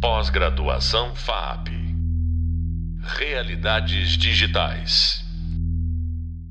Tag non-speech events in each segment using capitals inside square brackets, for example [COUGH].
Pós-graduação FAP. Realidades digitais.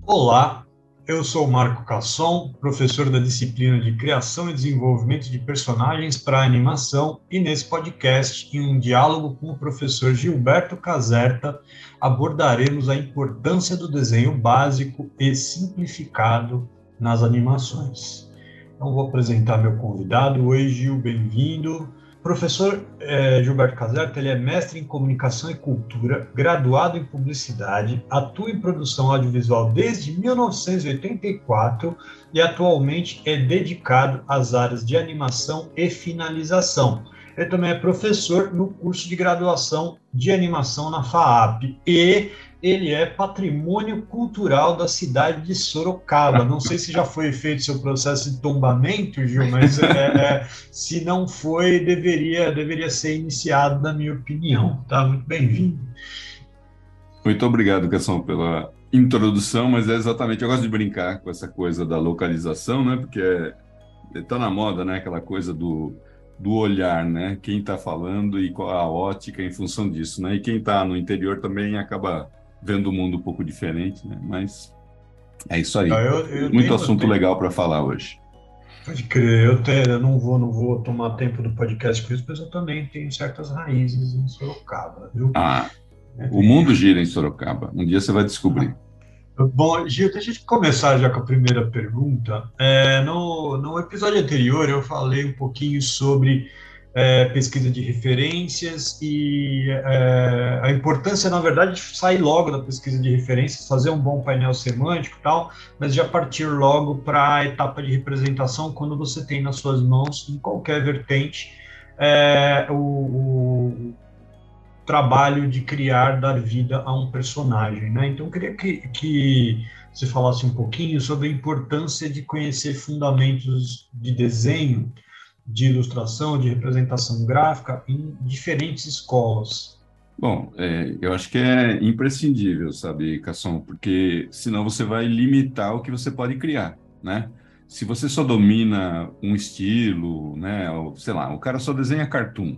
Olá, eu sou Marco Casson, professor da disciplina de Criação e Desenvolvimento de Personagens para Animação, e nesse podcast, em um diálogo com o professor Gilberto Caserta, abordaremos a importância do desenho básico e simplificado nas animações. Então, vou apresentar meu convidado. Oi, Gil, bem-vindo. Professor é, Gilberto Caserta, ele é mestre em comunicação e cultura, graduado em publicidade, atua em produção audiovisual desde 1984 e atualmente é dedicado às áreas de animação e finalização. Ele também é professor no curso de graduação de animação na FAAP e ele é patrimônio cultural da cidade de Sorocaba. Não sei se já foi feito seu processo de tombamento, Gil, mas é, é, se não foi, deveria, deveria ser iniciado, na minha opinião. Tá muito bem-vindo. Muito obrigado, Cação, pela introdução, mas é exatamente, eu gosto de brincar com essa coisa da localização, né? Porque está é, tá na moda, né? Aquela coisa do do olhar, né? Quem está falando e qual a ótica em função disso, né? E quem está no interior também acaba vendo o mundo um pouco diferente, né? Mas é isso aí. Eu, eu Muito tenho, assunto tenho... legal para falar hoje. Pode crer, eu, tenho, eu não vou, não vou tomar tempo do podcast com isso, mas eu também tenho certas raízes em Sorocaba, viu? Ah, é, o mundo gira em Sorocaba. Um dia você vai descobrir. Bom, Gil, deixa eu começar já com a primeira pergunta. É, no, no episódio anterior eu falei um pouquinho sobre é, pesquisa de referências e é, a importância, na verdade, de sair logo da pesquisa de referências, fazer um bom painel semântico e tal, mas já partir logo para a etapa de representação quando você tem nas suas mãos, em qualquer vertente, é, o, o, trabalho de criar, dar vida a um personagem. Né? Então, eu queria que, que você falasse um pouquinho sobre a importância de conhecer fundamentos de desenho de ilustração, de representação gráfica em diferentes escolas? Bom, é, eu acho que é imprescindível, sabe, Casson, porque senão você vai limitar o que você pode criar, né? Se você só domina um estilo, né, ou, sei lá, o cara só desenha cartoon,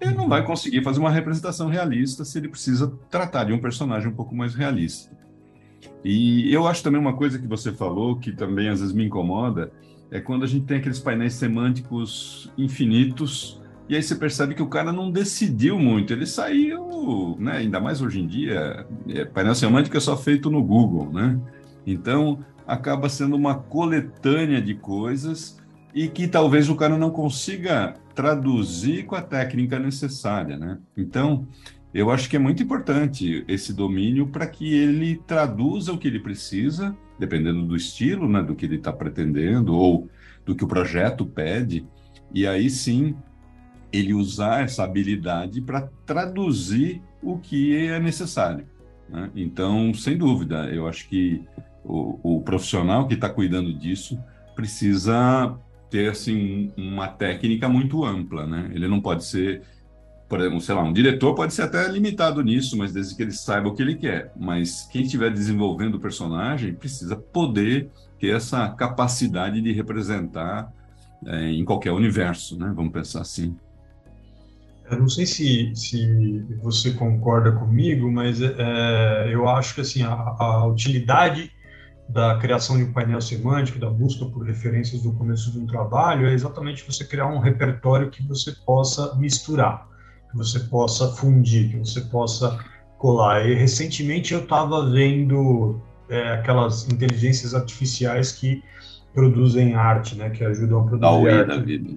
ele não vai conseguir fazer uma representação realista se ele precisa tratar de um personagem um pouco mais realista. E eu acho também uma coisa que você falou que também às vezes me incomoda, é quando a gente tem aqueles painéis semânticos infinitos e aí você percebe que o cara não decidiu muito, ele saiu, né, ainda mais hoje em dia, é, painel semântico é só feito no Google, né? Então, acaba sendo uma coletânea de coisas e que talvez o cara não consiga traduzir com a técnica necessária, né? Então, eu acho que é muito importante esse domínio para que ele traduza o que ele precisa dependendo do estilo, né, do que ele está pretendendo ou do que o projeto pede, e aí sim ele usar essa habilidade para traduzir o que é necessário. Né? Então, sem dúvida, eu acho que o, o profissional que está cuidando disso precisa ter assim uma técnica muito ampla, né? Ele não pode ser por exemplo, sei lá, um diretor pode ser até limitado nisso, mas desde que ele saiba o que ele quer. Mas quem estiver desenvolvendo o personagem precisa poder ter essa capacidade de representar é, em qualquer universo, né? Vamos pensar assim. Eu não sei se, se você concorda comigo, mas é, eu acho que assim a, a, utilidade da criação de um painel semântico, da busca por referências do começo de um trabalho, é exatamente você criar um repertório que você possa misturar que você possa fundir, que você possa colar. E recentemente eu estava vendo é, aquelas inteligências artificiais que produzem arte, né, que ajudam a produzir da arte. Da vida.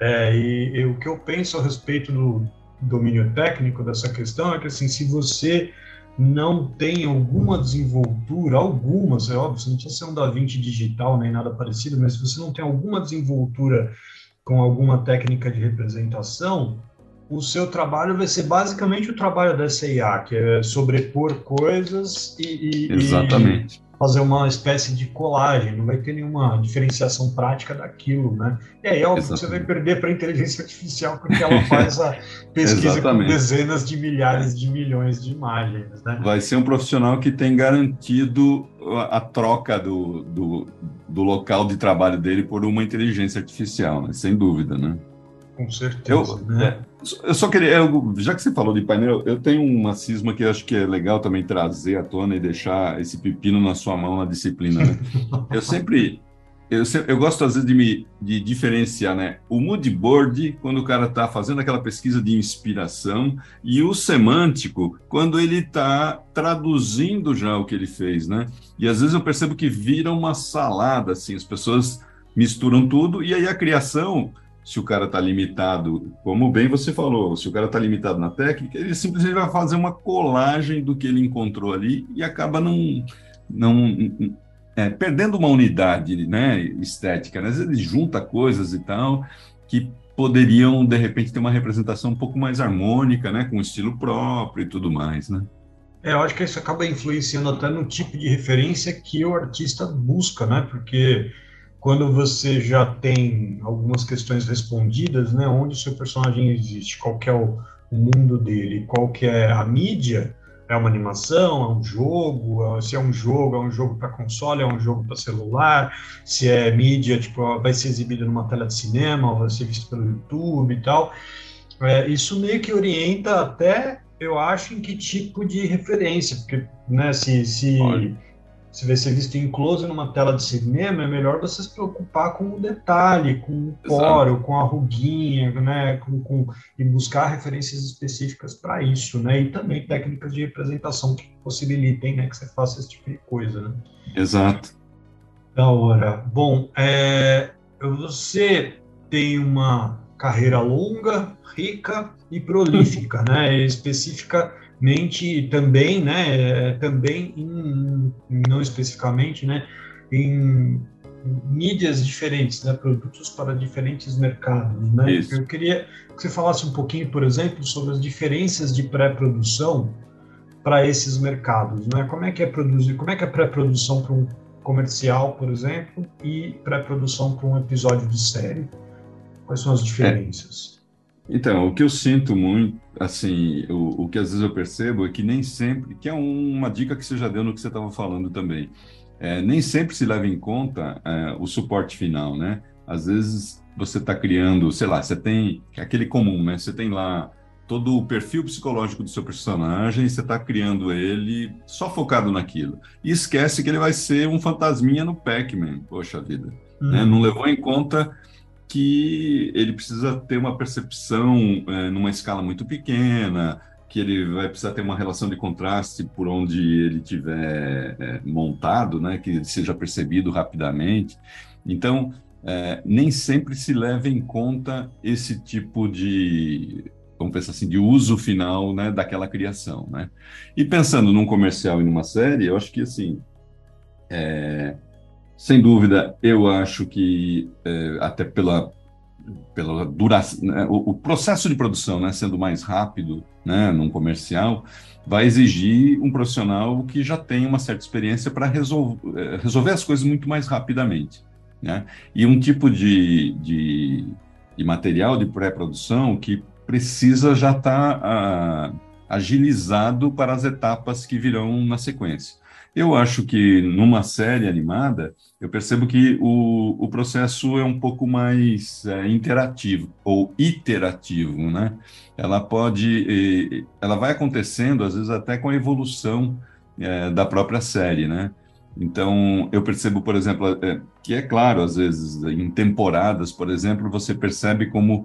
É, e, e, o que eu penso a respeito do domínio técnico dessa questão é que assim, se você não tem alguma desenvoltura, algumas, é óbvio, você não precisa ser um Da Vinci digital nem nada parecido, mas se você não tem alguma desenvoltura com alguma técnica de representação, o seu trabalho vai ser basicamente o trabalho dessa IA, que é sobrepor coisas e, e, Exatamente. fazer uma espécie de colagem, não vai ter nenhuma diferenciação prática daquilo, né? E aí, óbvio, Exatamente. você vai perder para a inteligência artificial, porque ela faz a [LAUGHS] pesquisa com dezenas de milhares de milhões de imagens, né? Vai ser um profissional que tem garantido a, troca do, do, do local de trabalho dele por uma inteligência artificial, né? sem dúvida, né? Com certeza. Eu, né? Eu só queria, eu, já que você falou de painel, eu tenho uma cisma que acho que é legal também trazer à tona e deixar esse pepino na sua mão na disciplina. Né? [LAUGHS] eu sempre eu, eu gosto às vezes de me de diferenciar, né? O mood board, quando o cara está fazendo aquela pesquisa de inspiração, e o semântico, quando ele está traduzindo já o que ele fez, né? E às vezes eu percebo que vira uma salada, assim, as pessoas misturam tudo, e aí a criação, se o cara está limitado, como bem você falou, se o cara está limitado na técnica, ele simplesmente vai fazer uma colagem do que ele encontrou ali e acaba não. não é, perdendo uma unidade né, estética. Né? Às vezes ele junta coisas e tal que poderiam, de repente, ter uma representação um pouco mais harmônica, né, com estilo próprio e tudo mais, né? É, eu acho que isso acaba influenciando até no tipo de referência que o artista busca, né? Porque quando você já tem algumas questões respondidas, né? Onde o seu personagem existe, qual é o, o mundo dele, qual que é a mídia, é uma animação, é um jogo, se é um jogo, é um jogo para console, é um jogo para celular, se é mídia, tipo, vai ser exibido numa tela de cinema, vai ser visto pelo YouTube e tal. É, isso meio que orienta até, eu acho, em que tipo de referência, porque, né, se, se se vai ser visto em close numa tela de cinema, é melhor você se preocupar com o detalhe, com o poro, com a ruguinha, né, com, com, e buscar referências específicas para isso, né, e também técnicas de representação que possibilitem, né, que você faça esse tipo de coisa, né. Exato. Da hora. Bom, é, você tem uma carreira longa, rica e prolífica, né, [LAUGHS] específica mente também, né, também em, não especificamente, né, em mídias diferentes, né, produtos para diferentes mercados, né? Isso. Eu queria que você falasse um pouquinho, por exemplo, sobre as diferenças de pré-produção para esses mercados, né? Como é que é produzir, como é que é pré-produção para um comercial, por exemplo, e pré-produção para um episódio de série? Quais são as diferenças? É. Então, o que eu sinto muito, assim, o, o que às vezes eu percebo é que nem sempre, que é uma dica que você já deu no que você estava falando também, é, nem sempre se leva em conta é, o suporte final, né? Às vezes você está criando, sei lá, você tem aquele comum, né? Você tem lá todo o perfil psicológico do seu personagem, você está criando ele só focado naquilo. E esquece que ele vai ser um fantasminha no Pac-Man, poxa vida. Uhum. Né? Não levou em conta que ele precisa ter uma percepção é, numa escala muito pequena, que ele vai precisar ter uma relação de contraste por onde ele tiver é, montado, né, que ele seja percebido rapidamente. Então, é, nem sempre se leva em conta esse tipo de, vamos pensar assim, de uso final, né, daquela criação, né? E pensando num comercial e numa série, eu acho que assim, é, sem dúvida, eu acho que é, até pela pela duração, né, o, o, processo de produção, né, sendo mais rápido, né, num comercial, vai exigir um profissional que já tem uma certa experiência para resolver, é, resolver as coisas muito mais rapidamente, né? E um tipo de, de, de material de pré-produção que precisa já estar tá, agilizado para as etapas que virão na sequência. Eu acho que numa série animada, eu percebo que o, o processo é um pouco mais é, interativo ou iterativo, né? Ela pode, ela vai acontecendo às vezes até com a evolução é, da própria série, né? Então, eu percebo, por exemplo, é, que é claro, às vezes, em temporadas, por exemplo, você percebe como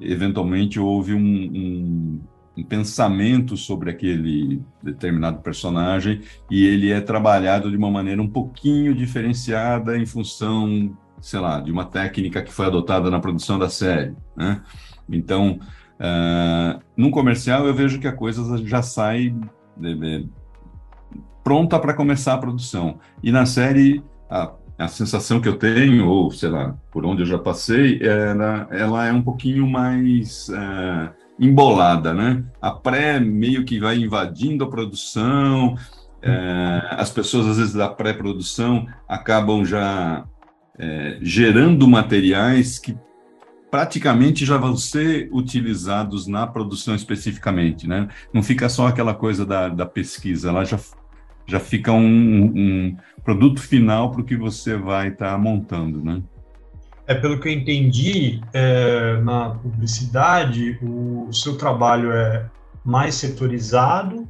eventualmente houve um, um um pensamento sobre aquele determinado personagem e ele é trabalhado de uma maneira um pouquinho diferenciada em função, sei lá, de uma técnica que foi adotada na produção da série, né? Então, uh, num comercial eu vejo que a coisa já sai de, de, pronta para começar a produção e na série a, a sensação que eu tenho, ou sei lá, por onde eu já passei, ela, ela é um pouquinho mais uh, embolada, né? A pré meio que vai invadindo a produção, é, as pessoas às vezes da pré-produção acabam já é, gerando materiais que praticamente já vão ser utilizados na produção especificamente, né? Não fica só aquela coisa da, da pesquisa, ela já, já fica um, um produto final para o que você vai estar tá montando, né? É, pelo que eu entendi, é, na publicidade, o, seu trabalho é mais setorizado,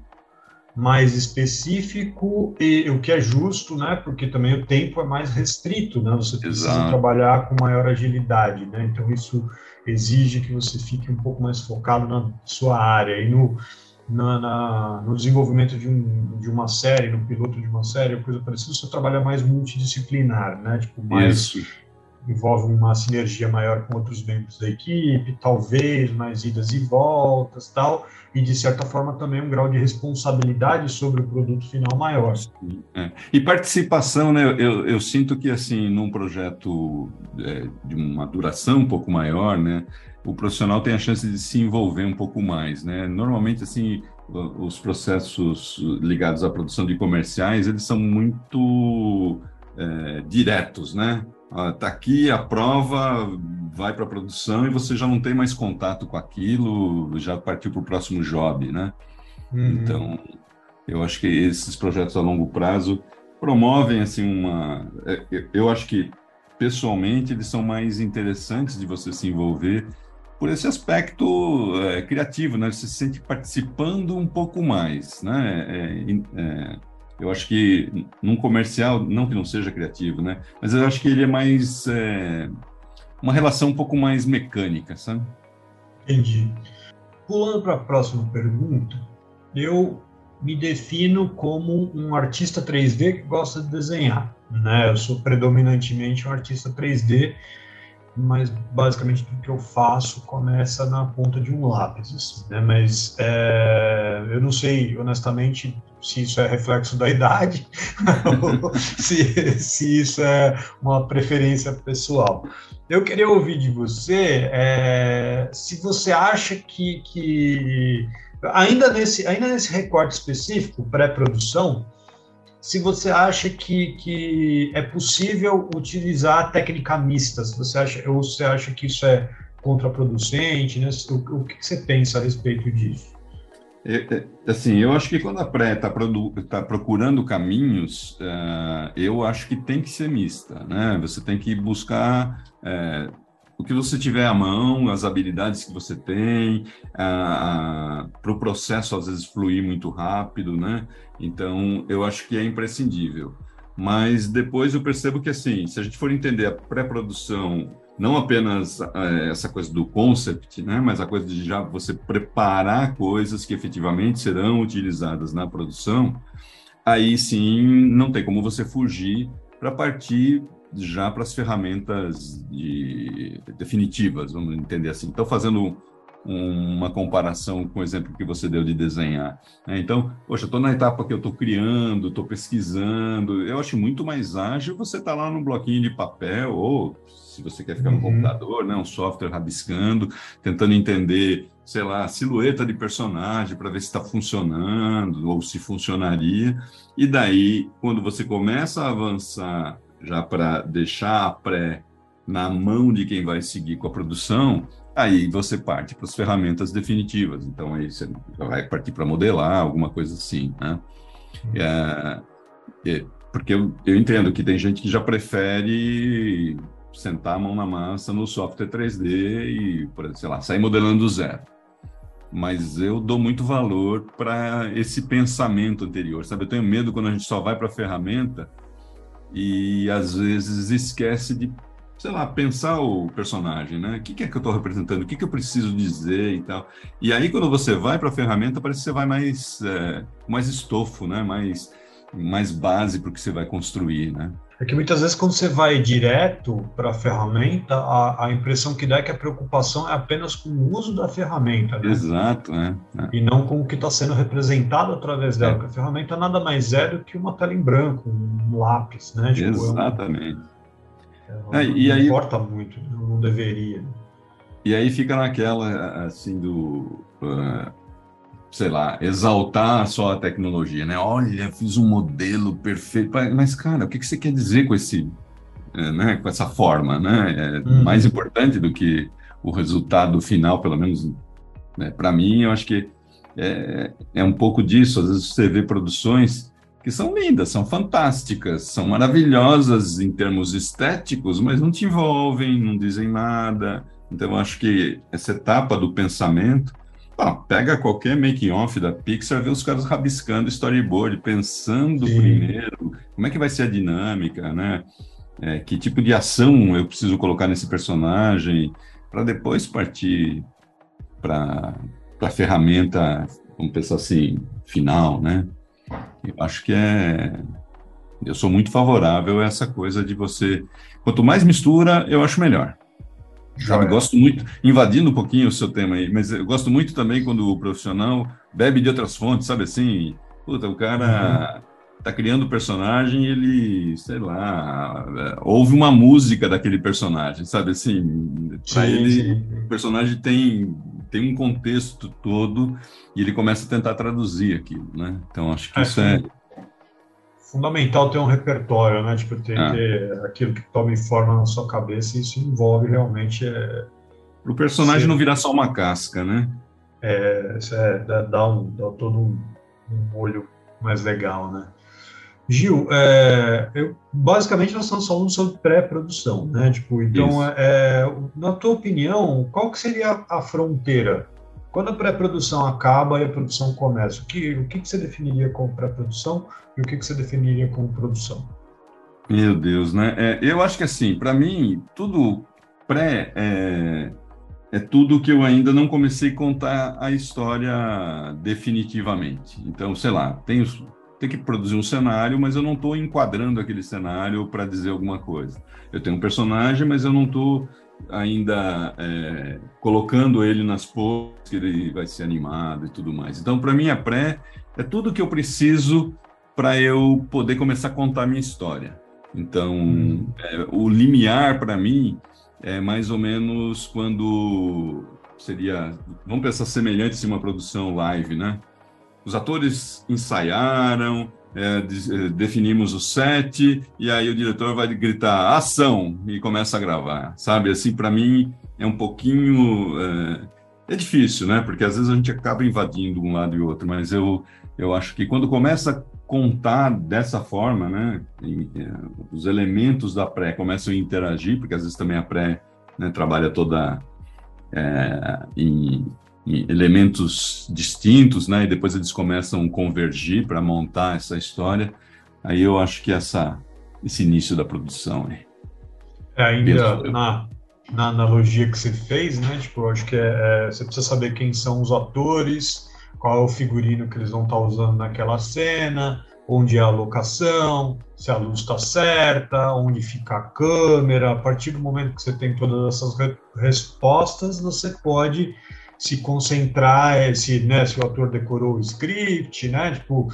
mais específico e o que é justo, né? Porque também o tempo é mais restrito, né? Você precisa Exato. trabalhar com maior agilidade, né? Então isso exige que você fique um pouco mais focado na sua área e no na, na, no desenvolvimento de, um, de uma série, no piloto de uma série, coisa parecida, você trabalha mais multidisciplinar, né? Tipo, mais Isso. Envolve uma sinergia maior com outros membros da equipe, talvez mais idas e voltas, tal, e de certa forma também um grau de responsabilidade sobre o produto final maior. É. E participação, né? Eu, eu, sinto que assim, num projeto é, de uma duração um pouco maior, né? o profissional tem a chance de se envolver um pouco mais, né? Normalmente, assim, os processos ligados à produção de comerciais, eles são muito é, diretos, né? Está aqui a prova, vai para a produção e você já não tem mais contato com aquilo, já partiu para o próximo job, né? Uhum. Então, eu acho que esses projetos a longo prazo promovem, assim, uma... É, eu acho que, pessoalmente, eles são mais interessantes de você se envolver por esse aspecto é, criativo, né? Você se sente participando um pouco mais, né? É, é, eu acho que num comercial, não que não seja criativo, né? Mas eu acho que ele é mais é, uma relação um pouco mais mecânica, sabe? Entendi. Pulando para a próxima pergunta, eu me defino como um artista 3D que gosta de desenhar, né? Eu sou predominantemente um artista 3D mas basicamente tudo que eu faço começa na ponta de um lápis, assim, né? Mas é, eu não sei, honestamente, se isso é reflexo da [LAUGHS] idade [LAUGHS] se, se isso é uma preferência pessoal. Eu queria ouvir de você é, se você acha que, que ainda nesse ainda nesse recorte específico pré-produção se você acha que, que é possível utilizar técnica mista, se você acha, ou você acha que isso é contraproducente, né? o, o que você pensa a respeito disso? É, assim, eu acho que quando a pré está tá procurando caminhos, uh, eu acho que tem que ser mista, né? Você tem que buscar uh, o que você tiver à mão, as habilidades que você tem, para o processo às vezes fluir muito rápido, né? Então, eu acho que é imprescindível. Mas depois eu percebo que, assim, se a gente for entender a pré-produção, não apenas é, essa coisa do concept, né? Mas a coisa de já você preparar coisas que efetivamente serão utilizadas na produção, aí sim não tem como você fugir para partir já para as ferramentas de, definitivas, vamos entender assim. Então, fazendo um, uma comparação com o exemplo que você deu de desenhar. Né? Então, poxa, estou na etapa que eu estou criando, estou pesquisando. Eu acho muito mais ágil você estar tá lá no bloquinho de papel ou, se você quer ficar no uhum. computador, né, um software rabiscando, tentando entender, sei lá, a silhueta de personagem para ver se está funcionando ou se funcionaria. E daí, quando você começa a avançar já para deixar a pré na mão de quem vai seguir com a produção, aí você parte para as ferramentas definitivas. Então, aí você vai partir para modelar, alguma coisa assim, né? Uhum. É, é, porque eu, eu entendo que tem gente que já prefere sentar a mão na massa no software 3D e, sei lá, sair modelando do zero. Mas eu dou muito valor para esse pensamento anterior, sabe? Eu tenho medo quando a gente só vai para a ferramenta e às vezes esquece de, sei lá, pensar o personagem, né? O que, é que eu estou representando? O que, que eu preciso dizer e tal. E aí, quando você vai para a ferramenta, parece que você vai mais, é, mais estofo, né? Mais, mais base para o que você vai construir, né? É que muitas vezes, quando você vai direto para a ferramenta, a, a impressão que dá é que a preocupação é apenas com o uso da ferramenta. Né? Exato, né? E não com o que está sendo representado através dela. É. Porque a ferramenta nada mais é do que uma tela em branco, um lápis, né? Tipo, Exatamente. É um, é, e não aí, importa muito, não deveria. E aí fica naquela, assim, do. Uh, sei lá, exaltar só a tecnologia, né? Olha, fiz um modelo perfeito. Mas, cara, o que você quer dizer com esse, é, né? Com essa forma, né? É uhum. mais importante do que o resultado final, pelo menos, né? para mim, eu acho que é, é um pouco disso. Às vezes você vê produções que são lindas, são fantásticas, são maravilhosas em termos estéticos, mas não te envolvem, não dizem nada. Então, eu acho que essa etapa do pensamento, pega qualquer making-off da Pixar, vê os caras rabiscando storyboard, pensando Sim. primeiro como é que vai ser a dinâmica, né? É, que tipo de ação eu preciso colocar nesse personagem, para depois partir para a ferramenta, vamos pensar assim, final, né? Eu acho que é. Eu sou muito favorável a essa coisa de você. Quanto mais mistura, eu acho melhor. Sabe, gosto muito, invadindo um pouquinho o seu tema aí, mas eu gosto muito também quando o profissional bebe de outras fontes, sabe assim? Puta, o cara uhum. tá criando o personagem ele, sei lá, ouve uma música daquele personagem, sabe assim? Para ele, sim. o personagem tem, tem um contexto todo e ele começa a tentar traduzir aquilo, né? Então acho que é, isso é fundamental ter um repertório, né? Tipo, ter, é. ter aquilo que tome forma na sua cabeça e isso envolve realmente. É, Para o personagem ser... não virar só uma casca, né? É, isso é, dá, dá, um, dá todo um, um olho mais legal, né? Gil, é, eu, basicamente nós estamos falando sobre pré-produção, né? Tipo, então, é, na tua opinião, qual que seria a fronteira? Quando a pré-produção acaba e a produção começa, o que, o que, você definiria como pré-produção e o que, você definiria como produção? Meu Deus, né? É, eu acho que assim, para mim, tudo pré é, é tudo que eu ainda não comecei a contar a história definitivamente. Então, sei lá, tenho que produzir um cenário, mas eu não estou enquadrando aquele cenário para dizer alguma coisa. Eu tenho um personagem, mas eu não estou ainda é, colocando ele nas poses que ele vai ser animado e tudo mais. Então, para mim, a pré é tudo que eu preciso para eu poder começar a contar a minha história. Então, hum. é, o limiar para mim é mais ou menos quando seria, vamos pensar semelhante a uma produção live, né? Os atores ensaiaram, é, é, definimos o set e aí o diretor vai gritar ação e começa a gravar, sabe? Assim, para mim é um pouquinho é, é, difícil, né? Porque às vezes a gente acaba invadindo um lado e outro, mas eu eu acho que quando começa contar dessa forma, né, e, e, os elementos da pré começam a interagir, porque às vezes também a pré né, trabalha toda é, em, elementos distintos, né, e depois eles começam a convergir para montar essa história. Aí eu acho que essa esse início da produção é, é ainda na, na analogia que você fez, né, tipo, eu acho que é, é, você precisa saber quem são os atores qual é o figurino que eles vão estar usando naquela cena, onde é a locação, se a luz está certa, onde fica a câmera. A partir do momento que você tem todas essas re respostas, você pode se concentrar se, né, se o ator decorou o script, né? Tipo,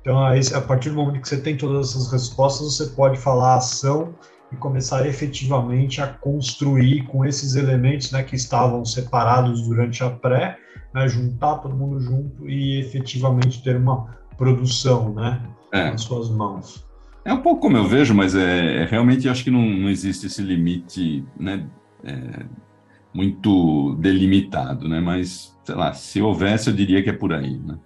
então, a partir do momento que você tem todas essas respostas, você pode falar a ação e começar efetivamente a construir com esses elementos né, que estavam separados durante a pré, né, juntar todo mundo junto e efetivamente ter uma produção né, é. nas suas mãos. É um pouco como eu vejo, mas é, é realmente acho que não, não existe esse limite né, é, muito delimitado, né? Mas, sei lá, se houvesse, eu diria que é por aí, né?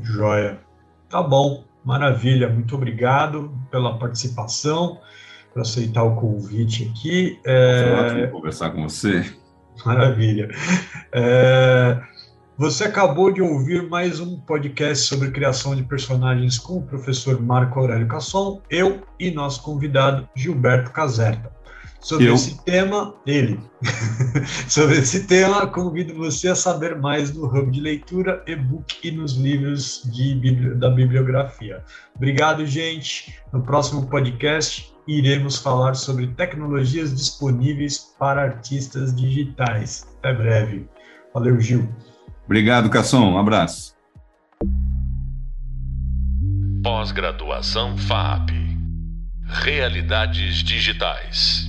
Joia. Tá bom, maravilha. Muito obrigado pela participação por aceitar o convite aqui. É... ótimo conversar com você. Maravilha. É... Você acabou de ouvir mais um podcast sobre criação de personagens com o professor Marco Aurélio Casson, eu e nosso convidado Gilberto Caserta. Sobre eu. esse tema, ele. [LAUGHS] sobre esse tema, convido você a saber mais no Hub de Leitura, e-book e nos livros de, da bibliografia. Obrigado, gente. No próximo podcast, iremos falar sobre tecnologias disponíveis para artistas digitais. Até breve. Valeu, Gil. Obrigado, Casson. Um abraço. Pós-graduação FAP. Realidades digitais.